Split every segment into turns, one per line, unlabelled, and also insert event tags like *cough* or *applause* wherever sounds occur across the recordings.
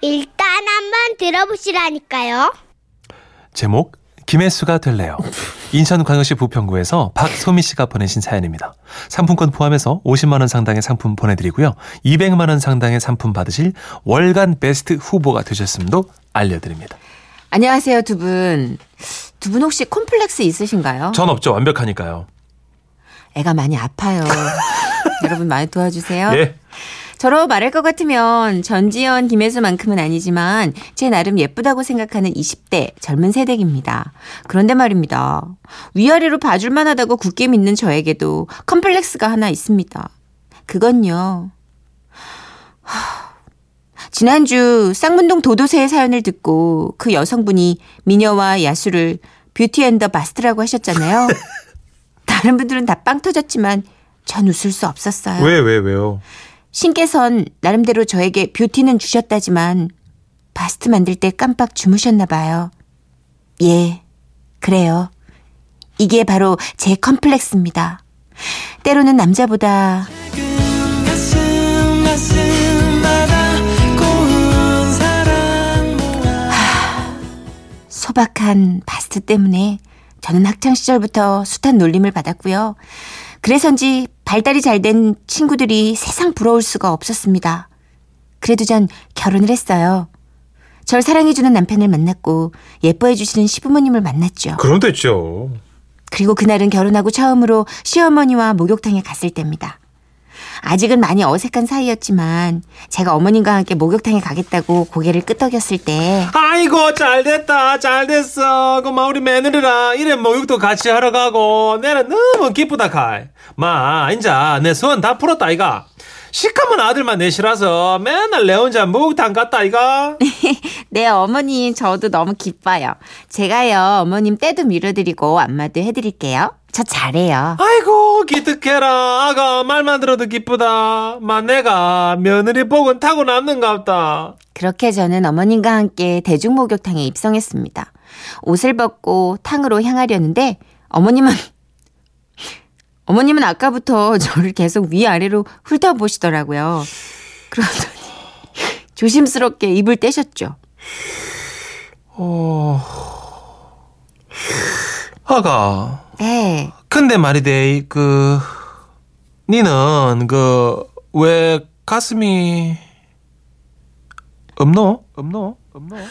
일단 한번 들어보시라니까요.
제목 김혜수가 될래요. 인천광역시 부평구에서 박소미 씨가 보내신 사연입니다. 상품권 포함해서 50만 원 상당의 상품 보내드리고요. 200만 원 상당의 상품 받으실 월간 베스트 후보가 되셨음도 알려드립니다.
안녕하세요, 두 분. 두 분 혹시 콤플렉스 있으신가요?
전 없죠. 완벽하니까요.
애가 많이 아파요. *laughs* 여러분 많이 도와주세요.
예.
저로 말할 것 같으면 전지현, 김혜수만큼은 아니지만 제 나름 예쁘다고 생각하는 20대 젊은 세대입니다. 그런데 말입니다. 위아래로 봐줄만 하다고 굳게 믿는 저에게도 컴플렉스가 하나 있습니다. 그건요. 하, 지난주 쌍문동 도도새의 사연을 듣고 그 여성분이 미녀와 야수를 Beauty and the Bust라고 하셨잖아요. *laughs* 다른 분들은 다 빵 터졌지만 전 웃을 수 없었어요.
왜, 왜, 왜요?
신께선 나름대로 저에게 beauty는 주셨다지만 바스트 만들 때 깜빡 주무셨나 봐요. 예, 그래요. 이게 바로 제 컴플렉스입니다. 때로는 남자보다 하, 소박한 바스트 때문에 저는 학창 시절부터 숱한 놀림을 받았고요. 그래서인지 발달이 잘 된 친구들이 세상 부러울 수가 없었습니다. 그래도 전 결혼을 했어요. 절 사랑해주는 남편을 만났고 예뻐해주시는 시부모님을 만났죠.
그럼 됐죠.
그리고 그날은 결혼하고 처음으로 시어머니와 목욕탕에 갔을 때입니다. 아직은 많이 어색한 사이였지만 제가 어머님과 함께 목욕탕에 가겠다고 고개를 끄덕였을 때
아이고 잘 됐다. 잘 됐어. 그마 우리 며느리랑 이래 목욕도 같이 하러 가고. 내는 너무 기쁘다 카이 마 인자 내 소원 다 풀었다 아이가. 시커먼 아들만 내시라서 맨날 내 혼자 목욕탕 갔다 아이가. *laughs*
네, 어머님, 저도 너무 기뻐요. 제가요, 어머님 때도 밀어드리고 안마도 해드릴게요. 저 잘해요.
아이고 기특해라 아가 말만 들어도 기쁘다 마 내가 며느리 복은 타고 남는갑다
그렇게 저는 어머님과 함께 대중목욕탕에 입성했습니다. 옷을 벗고 탕으로 향하려는데 어머님은 어머님은 아까부터 저를 계속 위아래로 훑어보시더라고요. 그러더니 조심스럽게 입을 떼셨죠.
어... 아가
네.
근데 말이돼 그 니는 그 왜 가슴이 없노? 없노? 없노? *laughs*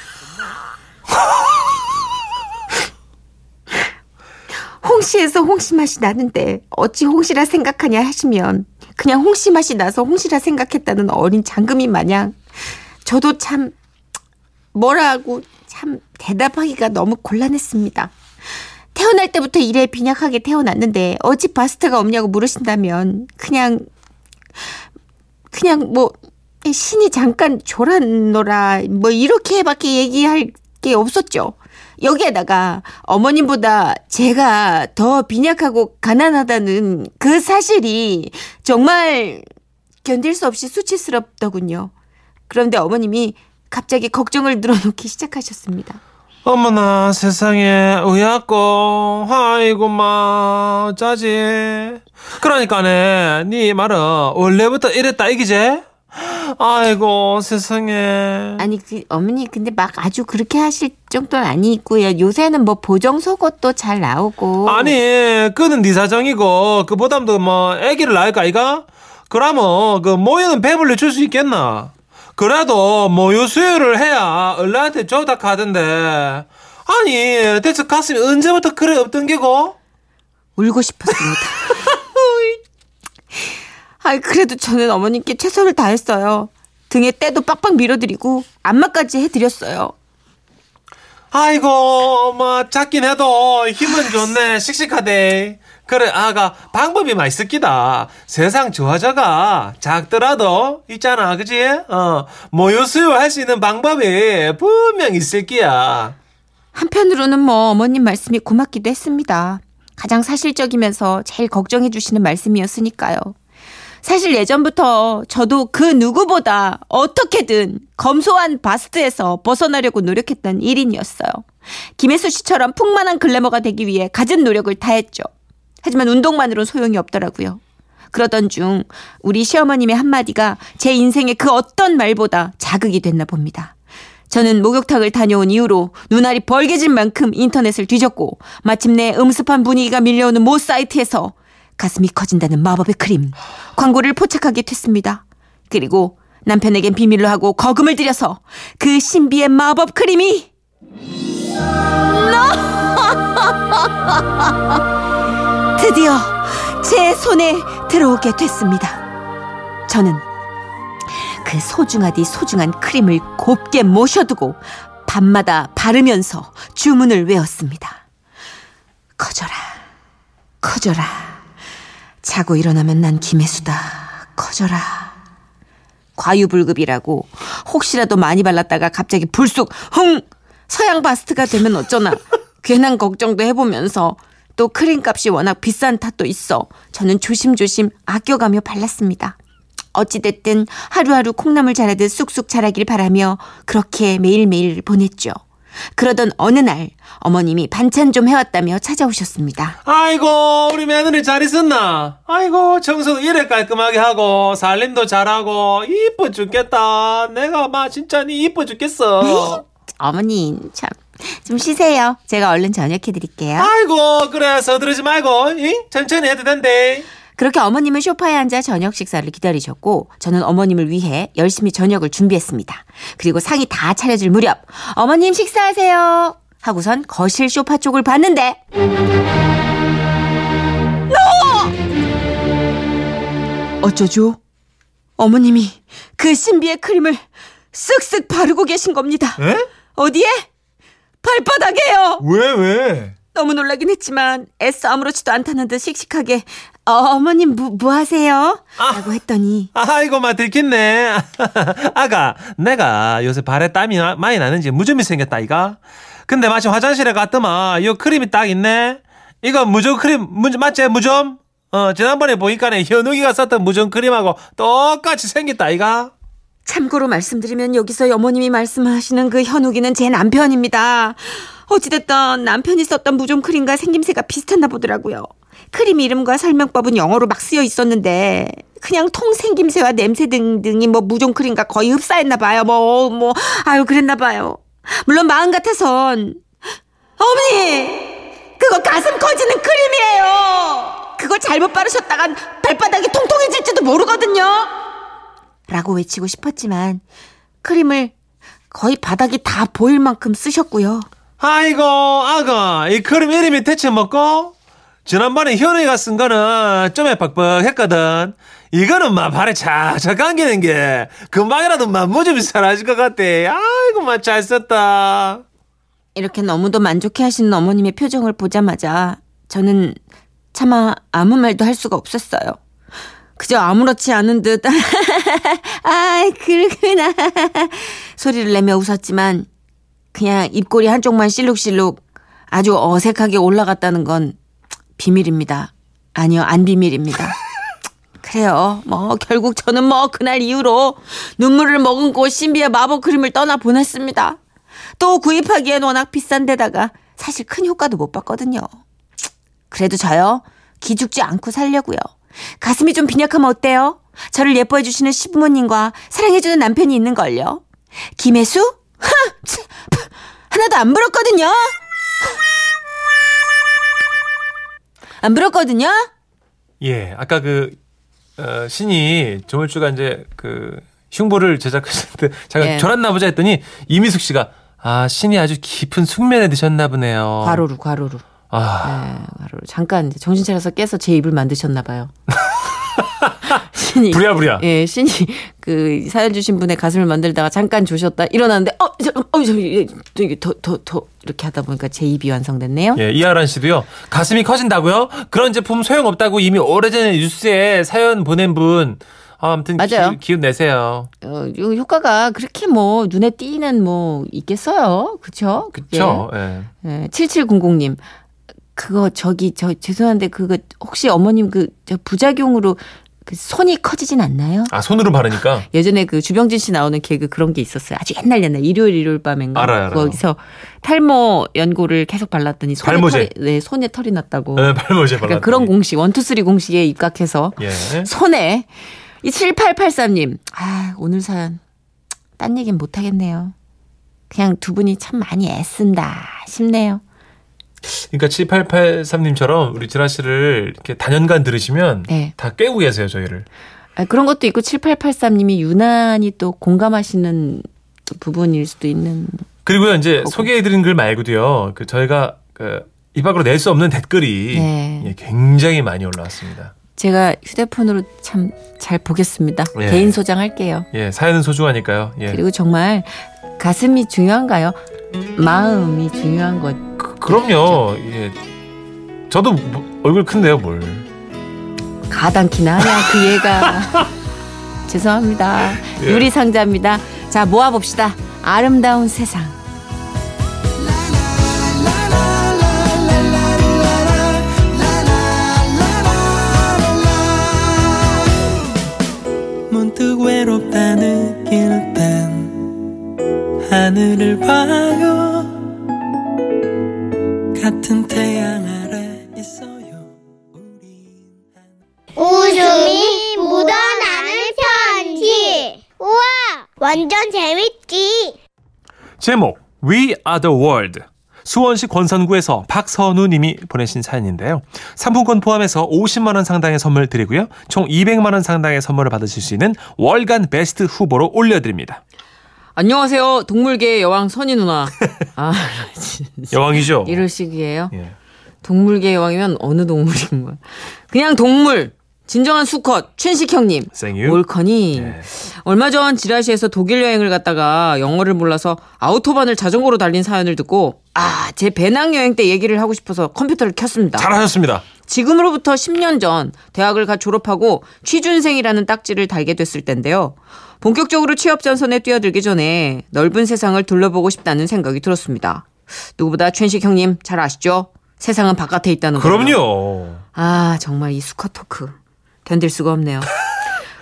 홍시에서 홍시 맛이 나는데 어찌 홍시라 생각하냐 하시면 그냥 홍시 맛이 나서 홍시라 생각했다는 어린 장금이 마냥 저도 참 뭐라고 참 대답하기가 너무 곤란했습니다. 태어날 때부터 이래 빈약하게 태어났는데 어찌 바스트가 없냐고 물으신다면 그냥 그냥 뭐 신이 잠깐 졸았노라 뭐 이렇게밖에 얘기할 게 없었죠. 여기에다가 어머님보다 제가 더 빈약하고 가난하다는 그 사실이 정말 견딜 수 없이 수치스럽더군요. 그런데 어머님이 갑자기 걱정을 늘어놓기 시작하셨습니다.
어머나 세상에 의학고 아이고 마 짜지. 그러니까네 네 말은 원래부터 이랬다 이기제 아이고 세상에.
아니 그 어머니 근데 막 아주 그렇게 하실 정도는 아니고요. 요새는 뭐 보정 속옷도 잘 나오고.
아니 그는 네 사정이고 그보담도 뭐 아기를 낳을까 이가? 그러면 그 모유는 배불리 줄 수 있겠나 그래도 모유 수유를 해야 얼라한테 좋다 하던데 아니 대체 가슴이 언제부터 그래 없던 게고
울고 싶었습니다. *laughs* 아 그래도 저는 어머님께 최선을 다했어요. 등에 때도 빡빡 밀어드리고 안마까지 해드렸어요.
아이고 뭐 작긴 해도 힘은 좋네 씩씩하대 그래 아가 방법이 많이 있기다 세상 좋아져가 작더라도 있잖아 그지 어 모유 수유할 수 있는 방법이 분명 있을 끼야
한편으로는 뭐 어머님 말씀이 고맙기도 했습니다. 가장 사실적이면서 제일 걱정해 주시는 말씀이었으니까요. 사실 예전부터 저도 그 누구보다 어떻게든 검소한 바스트에서 벗어나려고 노력했던 1인이었어요. 김혜수 씨처럼 풍만한 글래머가 되기 위해 갖은 노력을 다했죠. 하지만 운동만으로는 소용이 없더라고요. 그러던 중 우리 시어머님의 한마디가 제 인생의 그 어떤 말보다 자극이 됐나 봅니다. 저는 목욕탕을 다녀온 이후로 눈알이 벌게질 만큼 인터넷을 뒤졌고 마침내 음습한 분위기가 밀려오는 모 사이트에서 가슴이 커진다는 마법의 크림 광고를 포착하게 됐습니다. 그리고 남편에겐 비밀로 하고 거금을 들여서 그 신비의 마법 크림이 *laughs* *laughs* 드디어 제 손에 들어오게 됐습니다. 저는 그 소중하디 소중한 크림을 곱게 모셔두고 밤마다 바르면서 주문을 외웠습니다. 커져라, 커져라. 자고 일어나면 난 김혜수다. 커져라. 과유불급이라고 혹시라도 많이 발랐다가 갑자기 불쑥 흥 서양 바스트가 되면 어쩌나 괜한 걱정도 해보면서 또 크림 값이 워낙 비싼 탓도 있어 저는 조심조심 아껴가며 발랐습니다. 어찌됐든 하루하루 콩나물 자라듯 쑥쑥 자라길 바라며 그렇게 매일매일 보냈죠. 그러던 어느 날 어머님이 반찬 좀 해왔다며 찾아오셨습니다.
아이고 우리 며느리 잘 있었나? 아이고 청소도 이래 깔끔하게 하고 살림도 잘하고 이뻐 죽겠다. 내가 막 진짜 니 이뻐 죽겠어.
어머님 참 좀 쉬세요. 제가 얼른 저녁해 드릴게요.
아이고 그래 서두르지 말고 이? 천천히 해도 된대.
그렇게 어머님은 소파에 앉아 저녁 식사를 기다리셨고 저는 어머님을 위해 열심히 저녁을 준비했습니다. 그리고 상이 다 차려질 무렵 어머님 식사하세요 하고선 거실 소파 쪽을 봤는데 너! 어쩌죠? 어머님이 그 신비의 크림을 쓱쓱 바르고 계신 겁니다.
에?
어디에? 발바닥에요.
왜 왜?
너무 놀라긴 했지만 애써 아무렇지도 않다는 듯 씩씩하게 어, 어머님 뭐, 뭐 하세요?
아.
라고 했더니
아이고 막 들켰네. *laughs* 아가 내가 요새 발에 땀이 나- 많이 나는지 무좀이 생겼다 이가. 근데 마침 화장실에 갔더만 요 크림이 딱 있네. 이거 무좀 크림 무, 맞지 무좀? 어 지난번에 보니까네 현욱이가 썼던 무좀 크림하고 똑같이 생겼다 이가.
참고로 말씀드리면 여기서 어머님이 말씀하시는 그 현욱이는 제 남편입니다. 어찌됐든 남편이 썼던 무좀 크림과 생김새가 비슷했나 보더라고요. 크림 이름과 설명법은 영어로 막 쓰여 있었는데 그냥 통 생김새와 냄새 등등이 뭐 무좀 크림과 거의 흡사했나 봐요. 뭐뭐 아유 그랬나 봐요. 물론 마음 같아선 어머니 그거 가슴 커지는 크림이에요. 그거 잘못 바르셨다간 발바닥이 통통해질지도 모르거든요. 라고 외치고 싶었지만 크림을 거의 바닥이 다 보일 만큼 쓰셨고요.
아이고 아가 이 크림 이름이 대체 뭐고? 지난번에 현우이가 쓴 거는 좀 빡빡했거든. 이거는 막 발에 착착 감기는 게 금방이라도 막 무좀이 사라질 것 같대. 아이고 막 잘 썼다.
이렇게 너무도 만족해 하시는 어머님의 표정을 보자마자 저는 차마 아무 말도 할 수가 없었어요. 그저 아무렇지 않은 듯, *laughs* 아, 그렇구나. 소리를 내며 웃었지만, 그냥 입꼬리 한쪽만 실룩실룩 아주 어색하게 올라갔다는 건 비밀입니다. 아니요, 안 비밀입니다. *laughs* 그래요. 뭐, 결국 저는 뭐, 그날 이후로 눈물을 머금고 신비의 마법 크림을 떠나 보냈습니다. 또 구입하기엔 워낙 비싼 데다가 사실 큰 효과도 못 봤거든요. 그래도 저요. 기죽지 않고 살려고요. 가슴이 좀 빈약하면 어때요? 저를 예뻐해 주시는 시부모님과 사랑해 주는 남편이 있는 걸요. 김혜수? 하! 하나도 안 불었거든요. 안 불었거든요.
예, 아까 그 어, 신이 조물주가 이제 그 흉보를 제작하실 때 *laughs* 잠깐
예.
졸았나 보자 했더니 이미숙 씨가 아 신이 아주 깊은 숙면에 드셨나 보네요.
과로로 과로로.
아
네, 과로로. 잠깐 이제 정신 차려서 깨서 제 입을 만드셨나 봐요. *laughs* 신이
부랴부랴.
예, 신이 그 사연 주신 분의 가슴을 만들다가 잠깐 조셨다 일어났는데 어, 저, 어, 저, 더더 더 이렇게 하다 보니까 제 입이 완성됐네요.
예, 이하란 씨도요. 가슴이 커진다고요? 그런 제품 소용 없다고 이미 오래전에 뉴스에 사연 보낸 분. 아, 아무튼
맞아요.
기, 기운 내세요.
어, 요 효과가 그렇게 뭐 눈에 띄는 뭐 있겠어요. 그쵸?
그쵸? 예.
예, 7700님. 그거 저기 저 죄송한데 그거 혹시 어머님 그 저 부작용으로 그 손이 커지진 않나요?
아, 손으로 바르니까. *laughs*
예전에 그 주병진 씨 나오는 개그 그런 게 있었어요. 아주 옛날 옛날 일요일 일요일 밤인가.
알아요, 알아요.
거기서 탈모 연고를 계속 발랐더니 손에
발모제.
털이, 네, 손에 털이 났다고.
예, 발모제
그러니까 그런 공식 원투쓰리 공식에 입각해서
예.
손에 이 7883님. 아, 오늘 사연 딴 얘기는 못 하겠네요. 그냥 두 분이 참 많이 애쓴다 싶네요.
그러니까 7883님처럼 우리 지라 씨를 이렇게 단연간 들으시면
네.
다 꿰고 계세요, 저희를.
아, 그런 것도 있고 7883님이 유난히 또 공감하시는 또 부분일 수도 있는
그리고요, 이제
거고.
소개해드린 글 말고도요, 그 저희가 그, 입 밖으로 낼 수 없는 댓글이
네.
예, 굉장히 많이 올라왔습니다.
제가 휴대폰으로 참 잘 보겠습니다.
예.
개인 소장할게요.
예, 사연은 소중하니까요. 예.
그리고 정말 가슴이 중요한가요? 마음이 중요한 것.
그, 그럼요. 예. 저도 뭐, 얼굴 큰데요, 뭘.
가당키나 하냐 그 얘가. *laughs* 죄송합니다.
예.
유리상자입니다. 자 모아봅시다. 아름다운 세상.
The World 수원시 권선구에서 박선우 님이 보내신 사연인데요. 상품권 포함해서 50만 원 상당의 선물 드리고요. 총 200만 원 상당의 선물을 받으실 수 있는 월간 베스트 후보로 올려드립니다.
안녕하세요. 동물계의 여왕 선희 누나. *laughs* 아. *laughs*
여왕이죠?
이럴 시기예요.
예.
동물계 여왕이면 어느 동물인 거야? 그냥 동물. 진정한 수컷 춘식 형님.
생유.
올커니
네.
얼마 전 지라시에서 독일 여행을 갔다가 영어를 몰라서 아우토반을 자전거로 달린 사연을 듣고 아, 제 배낭 여행 때 얘기를 하고 싶어서 컴퓨터를 켰습니다.
잘하셨습니다.
지금으로부터 10년 전 대학을 갓 졸업하고 취준생이라는 딱지를 달게 됐을 텐데요. 본격적으로 취업 전선에 뛰어들기 전에 넓은 세상을 둘러보고 싶다는 생각이 들었습니다. 누구보다 춘식 형님 잘 아시죠? 세상은 바깥에 있다는 거.
그럼요.
아, 정말 이 수컷 토크. 견딜 수가 없네요.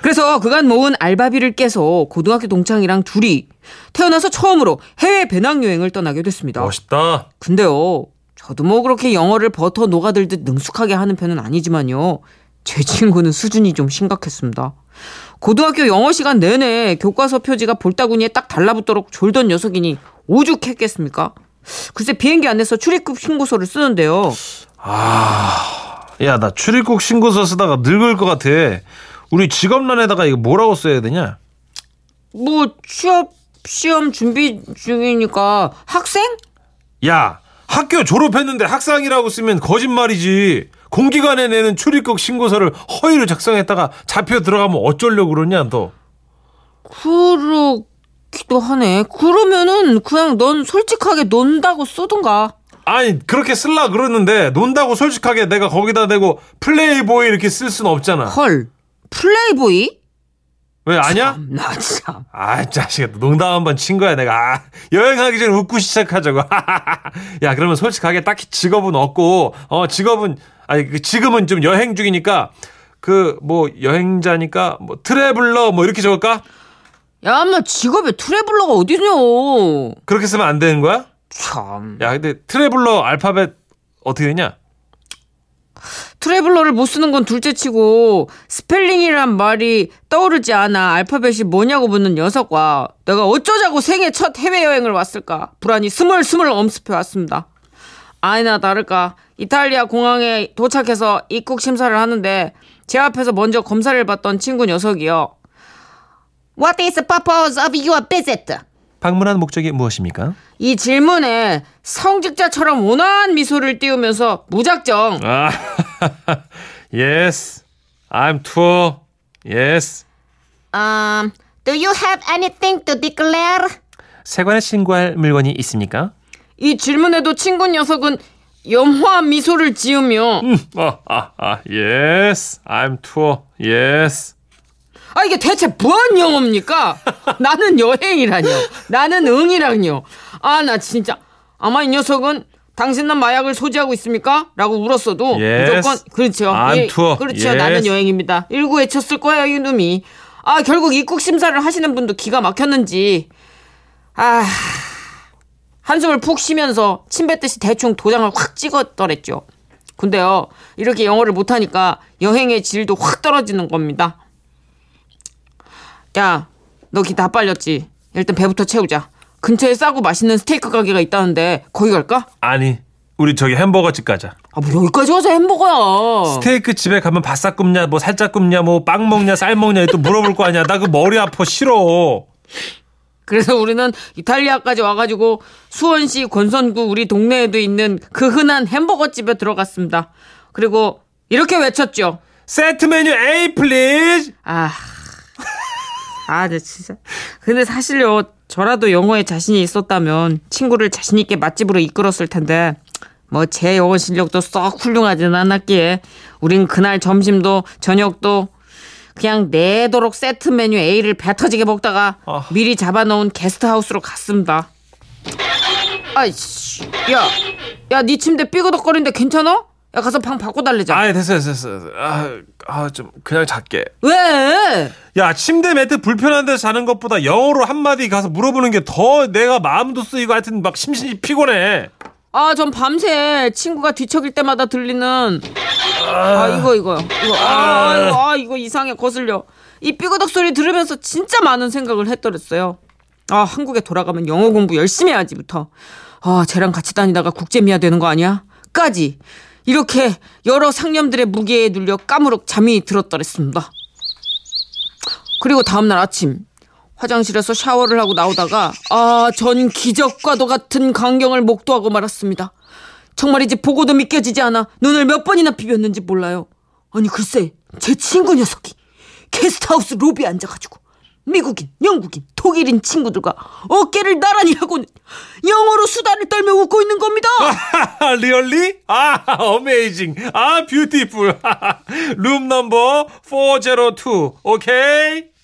그래서 그간 모은 알바비를 깨서 고등학교 동창이랑 둘이 태어나서 처음으로 해외 배낭여행을 떠나게 됐습니다.
멋있다.
근데요, 저도 뭐 그렇게 영어를 버터 녹아들듯 능숙하게 하는 편은 아니지만요. 제 친구는 수준이 좀 심각했습니다. 고등학교 영어 시간 내내 교과서 표지가 볼따구니에 딱 달라붙도록 졸던 녀석이니 오죽했겠습니까? 글쎄 비행기 안에서 출입국 신고서를 쓰는데요.
야, 나 출입국 신고서 쓰다가 늙을 것 같아. 우리 직업란에다가 이거 뭐라고 써야 되냐?
뭐 취업 시험 준비 중이니까 학생?
야, 학교 졸업했는데 학상이라고 쓰면 거짓말이지. 공기관에 내는 출입국 신고서를 허위로 작성했다가 잡혀 들어가면 어쩌려고 그러냐, 너.
그렇기도 하네. 그러면은 그냥 넌 솔직하게 논다고 쓰든가.
아니, 그렇게 쓸라 그러는데 논다고 솔직하게 내가 거기다 대고 플레이보이 이렇게 쓸 수는 없잖아.
헐. 플레이보이?
왜 아냐?
나 참.
아, 자식아, 농담 한번 친 거야, 내가. 아, 여행하기 전에 웃고 시작하자고. *laughs* 야, 그러면 솔직하게 딱히 직업은 없고, 어, 직업은, 아니, 그 지금은 좀 여행 중이니까, 그, 뭐, 여행자니까, 뭐, traveler, 뭐, 이렇게 적을까?
야, 인마 직업에 traveler가 어디냐?
그렇게 쓰면 안 되는 거야?
참.
야, 근데 traveler 알파벳 어떻게 되냐?
traveler를 못 쓰는 건 둘째치고 스펠링이란 말이 떠오르지 않아 알파벳이 뭐냐고 묻는 녀석과 내가 어쩌자고 생애 첫 해외여행을 왔을까 불안이 스물스물 엄습해 왔습니다. 아니나 다를까 이탈리아 공항에 도착해서 입국 심사를 하는데 제 앞에서 먼저 검사를 받던 친구 녀석이요. What is the purpose of your visit?
방문한 목적이 무엇입니까?
이 질문에 성직자처럼 온화한 미소를 띄우면서 무작정
아, *laughs* yes, I'm tour, yes.
Um, do you have anything to declare?
세관에 신고할 물건이 있습니까?
이 질문에도 친구 녀석은 염화한 미소를 지으며
음, 아, 아, 아, yes, I'm tour, yes.
아 이게 대체 무한 영어입니까? 나는 여행이라뇨. 나는 응이라뇨. 아 나 진짜 아마 이 녀석은 당신은 마약을 소지하고 있습니까? 라고 물었어도
Yes.
무조건 그렇죠.
Tour.
그렇죠.
Yes.
나는 여행입니다. 일구 외쳤을 거야 이놈이. 아 결국 입국 심사를 하시는 분도 기가 막혔는지 아 한숨을 푹 쉬면서 침 뱉듯이 대충 도장을 확 찍었더랬죠. 근데요 이렇게 영어를 못하니까 여행의 질도 확 떨어지는 겁니다. 야, 너 기 다 빨렸지? 일단 배부터 채우자. 근처에 싸고 맛있는 스테이크 가게가 있다는데 거기 갈까?
아니 우리 저기 햄버거 집 가자.
아, 뭐 여기까지 와서 햄버거야.
스테이크 집에 가면 바싹 굽냐 뭐 살짝 굽냐 뭐 빵 먹냐 쌀 먹냐 또 물어볼 거 아니야. 나 그 머리 아파 싫어.
그래서 우리는 이탈리아까지 와가지고 수원시 권선구 우리 동네에도 있는 그 흔한 햄버거 집에 들어갔습니다. 그리고 이렇게 외쳤죠.
Set menu A please.
아, 아, 네, 진짜. 근데 사실요, 저라도 영어에 자신이 있었다면 친구를 자신있게 맛집으로 이끌었을 텐데, 뭐, 제 영어 실력도 썩 훌륭하진 않았기에, 우린 그날 점심도 저녁도 그냥 내도록 세트 메뉴 A를 배 터지게 먹다가
아.
미리 잡아놓은 게스트하우스로 갔습니다. 아이씨, 야, 야, 네 침대 삐그덕거리는데 괜찮아? 야, 가서 방 바꿔달래자.
아 됐어 됐어 됐어. 아좀 그냥 잘게.
왜?
야 침대 매트 불편한 데서 자는 것보다 영어로 한마디 가서 물어보는 게 더 내가 마음도 쓰이고 하여튼 막 심신이 피곤해.
아, 전 밤새 친구가 뒤척일 때마다 들리는 아, 이거 이거 이거 아, 이거, 아 이거 이상해 거슬려. 이 삐그덕 소리 들으면서 진짜 많은 생각을 했더랬어요. 아, 한국에 돌아가면 영어 공부 열심히 해야지부터. 아, 쟤랑 같이 다니다가 국제미아 되는 거 아니야? 까지. 이렇게 여러 상념들의 무게에 눌려 까무룩 잠이 들었더랬습니다. 그리고 다음날 아침 화장실에서 샤워를 하고 나오다가 아, 전 기적과도 같은 광경을 목도하고 말았습니다. 정말이지 보고도 믿겨지지 않아 눈을 몇 번이나 비볐는지 몰라요. 아니 글쎄 제 친구 녀석이 게스트하우스 로비에 앉아가지고 미국인, 영국인, 독일인 친구들과 어깨를 나란히 하고는 영어로 수다를 떨며 웃고 있는 겁니다. *laughs*
Really? 아, amazing. 아, beautiful. Room number 402. Okay?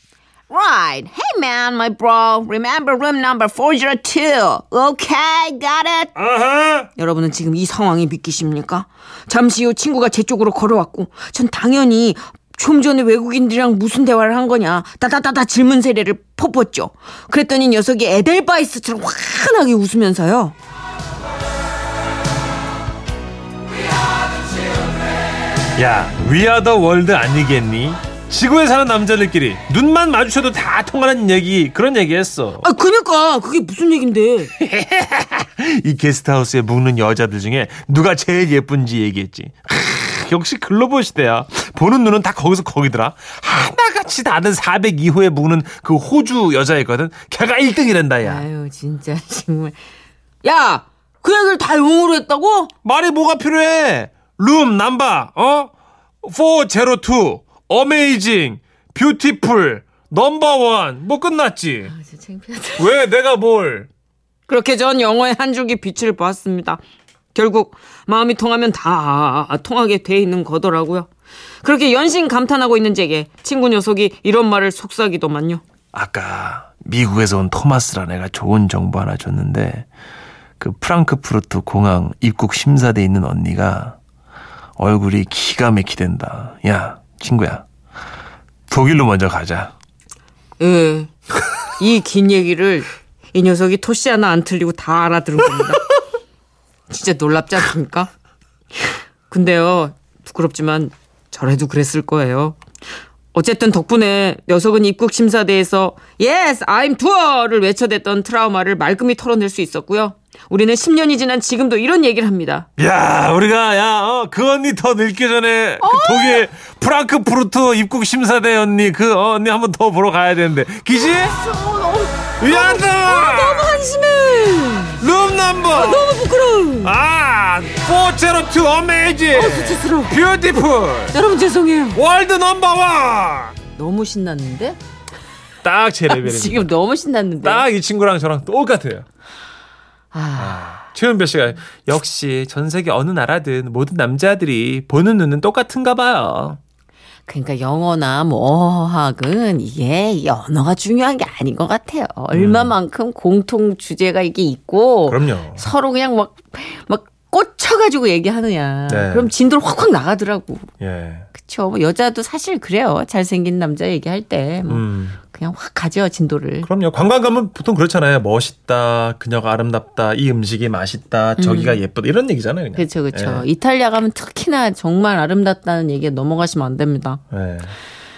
Right. Hey man, my bro. Remember room number 402. Okay, got it.
아하.
여러분은 지금 이 상황이 믿기십니까? 잠시 후 친구가 제 쪽으로 걸어왔고 전 당연히 좀 전에 외국인들이랑 무슨 대화를 한 거냐 다다다다 질문 세례를 퍼붓죠. 그랬더니 녀석이 에델바이스처럼 환하게 웃으면서요.
야, 위아더 월드 아니겠니? 지구에 사는 남자들끼리 눈만 마주쳐도 다 통하는 얘기 그런 얘기 했어.
아 그니까 그게 무슨 얘긴데? *laughs*
이 게스트하우스에 묵는 여자들 중에 누가 제일 예쁜지 얘기했지. 크, 역시 글로벌 시대야. 보는 눈은 다 거기서 거기더라. 하나같이 다들 402호에 묵는 그 호주 여자애거든. 걔가 1등이란다, 야.
아유 진짜 *laughs* 정말. 야, 그 얘기를 다 영어로 했다고?
말이 뭐가 필요해? Room, number, 어? 402, amazing, beautiful, Number one. 뭐 끝났지?
아, 진짜 창피하다.
왜 내가 뭘?
그렇게 전 영어의 한 줄기 빛을 보았습니다. 결국 마음이 통하면 다 통하게 돼 있는 거더라고요. 그렇게 연신 감탄하고 있는 제게 친구 녀석이 이런 말을 속삭이더만요.
아까 미국에서 온 토마스라는 애가 좋은 정보 하나 줬는데 그 프랑크푸르트 공항 입국 심사대 있는 언니가 얼굴이 기가 막히댄다. 야 친구야 독일로 먼저 가자.
예. 이 긴 얘기를 이 녀석이 토시 하나 안 틀리고 다 알아들은 겁니다. 진짜 놀랍지 않습니까? 근데요, 부끄럽지만 저래도 그랬을 거예요. 어쨌든 덕분에 녀석은 입국 심사대에서 Yes, I'm tour를 외쳐댔던 트라우마를 말끔히 털어낼 수 있었고요. 우리는 10년이 지난 지금도 이런 얘기를 합니다.
야 우리가 야그 언니 더 늙기 전에 그 독일 프랑크푸르트 입국 심사대 언니 그 어, 언니 한번 더 보러 가야 되는데 기지? 미안하다.
너무 한심해.
room number
너무 부끄러워.
아402 amazing
수치스러워.
beautiful
여러분 죄송해요.
world number one.
너무 신났는데?
딱 제 레벨입니다.
지금 너무 신났는데.
딱 이 친구랑 저랑 똑같아요.
아,
최은별 씨가 역시 전 세계 어느 나라든 모든 남자들이 보는 눈은 똑같은가 봐요.
그러니까 영어나 뭐 어학은 이게 언어가 중요한 게 아닌 것 같아요. 얼마만큼 공통 주제가 이게 있고
그럼요.
서로 그냥 막 막 꽂혀가지고 얘기하느냐.
네.
그럼 진도를 확확 나가더라고.
예.
그쵸. 뭐 여자도 사실 그래요. 잘생긴 남자 얘기할 때. 뭐
음.
그냥 확 가죠, 진도를.
그럼요. 관광 가면 보통 그렇잖아요. 멋있다, 그녀가 아름답다, 이 음식이 맛있다, 저기가 예쁘다 이런 얘기잖아요. 그냥.
그렇죠, 그렇죠.
예.
이탈리아 가면 특히나 정말 아름답다는 얘기에 넘어가시면 안 됩니다.
예.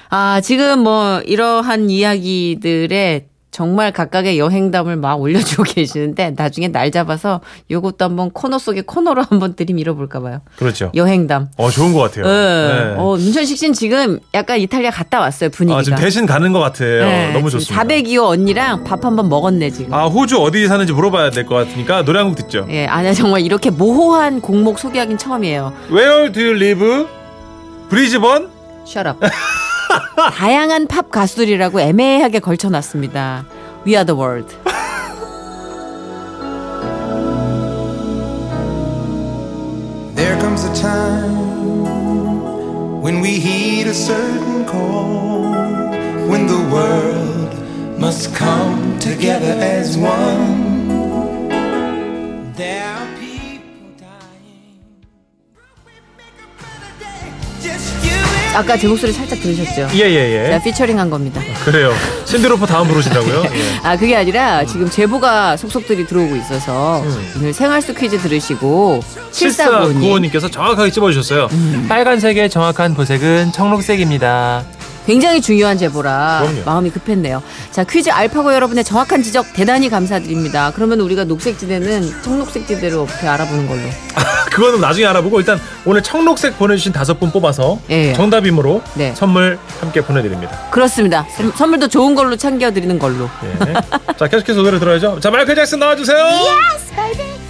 아, 지금 뭐 이러한 이야기들의 정말 각각의 여행담을 막 올려주고 *laughs* 계시는데 나중에 날 잡아서 요것도 한번 코너 속에 코너로 한번 들이밀어 볼까 봐요.
그렇죠.
여행담.
어 좋은 것 같아요.
예.
네.
어, 문천식 씨는 지금 약간 이탈리아 갔다 왔어요, 분위기가.
아, 지금 대신 가는 것 같아요.
네,
너무 좋습니다.
402호 언니랑 밥 한번 먹었네, 지금.
아 호주 어디 사는지 물어봐야 될 것 같으니까 노래 한 곡 듣죠.
예, 아니야, 정말 이렇게 모호한 공목 소개하긴 처음이에요.
Where do you live? 브리즈번?
Shut up. *laughs* 다양한 팝 가수들이라고 애매하게 걸쳐놨습니다. We are the world.
There comes a time when we heed a certain call, when the world must come together as one.
아까 제 목소리 살짝 들으셨죠?
예예예.
제가 피처링한 겁니다.
그래요. 신드로퍼 다음 부르신다고요? *laughs* 예.
아 그게 아니라 지금 제보가 속속들이 들어오고 있어서 오늘 생활수 퀴즈 들으시고 7495님
7495님께서 정확하게 찝어주셨어요. 빨간색의 정확한 보색은 청록색입니다.
굉장히 중요한 제보라
그럼요.
마음이 급했네요. 자 퀴즈 알파고 여러분의 정확한 지적 대단히 감사드립니다. 그러면 우리가 녹색지대는 청록색지대로 어떻게 알아보는 걸로. *laughs*
그거는 나중에 알아보고 일단 오늘 청록색 보내주신 다섯 분 뽑아서
예.
정답이므로
네.
선물 함께 보내드립니다.
그렇습니다. 선- 선물도 좋은 걸로 챙겨드리는 걸로.
예. 자 계속해서 노래 들어야죠. 자 마이클 잭슨 나와주세요.
Yes, baby.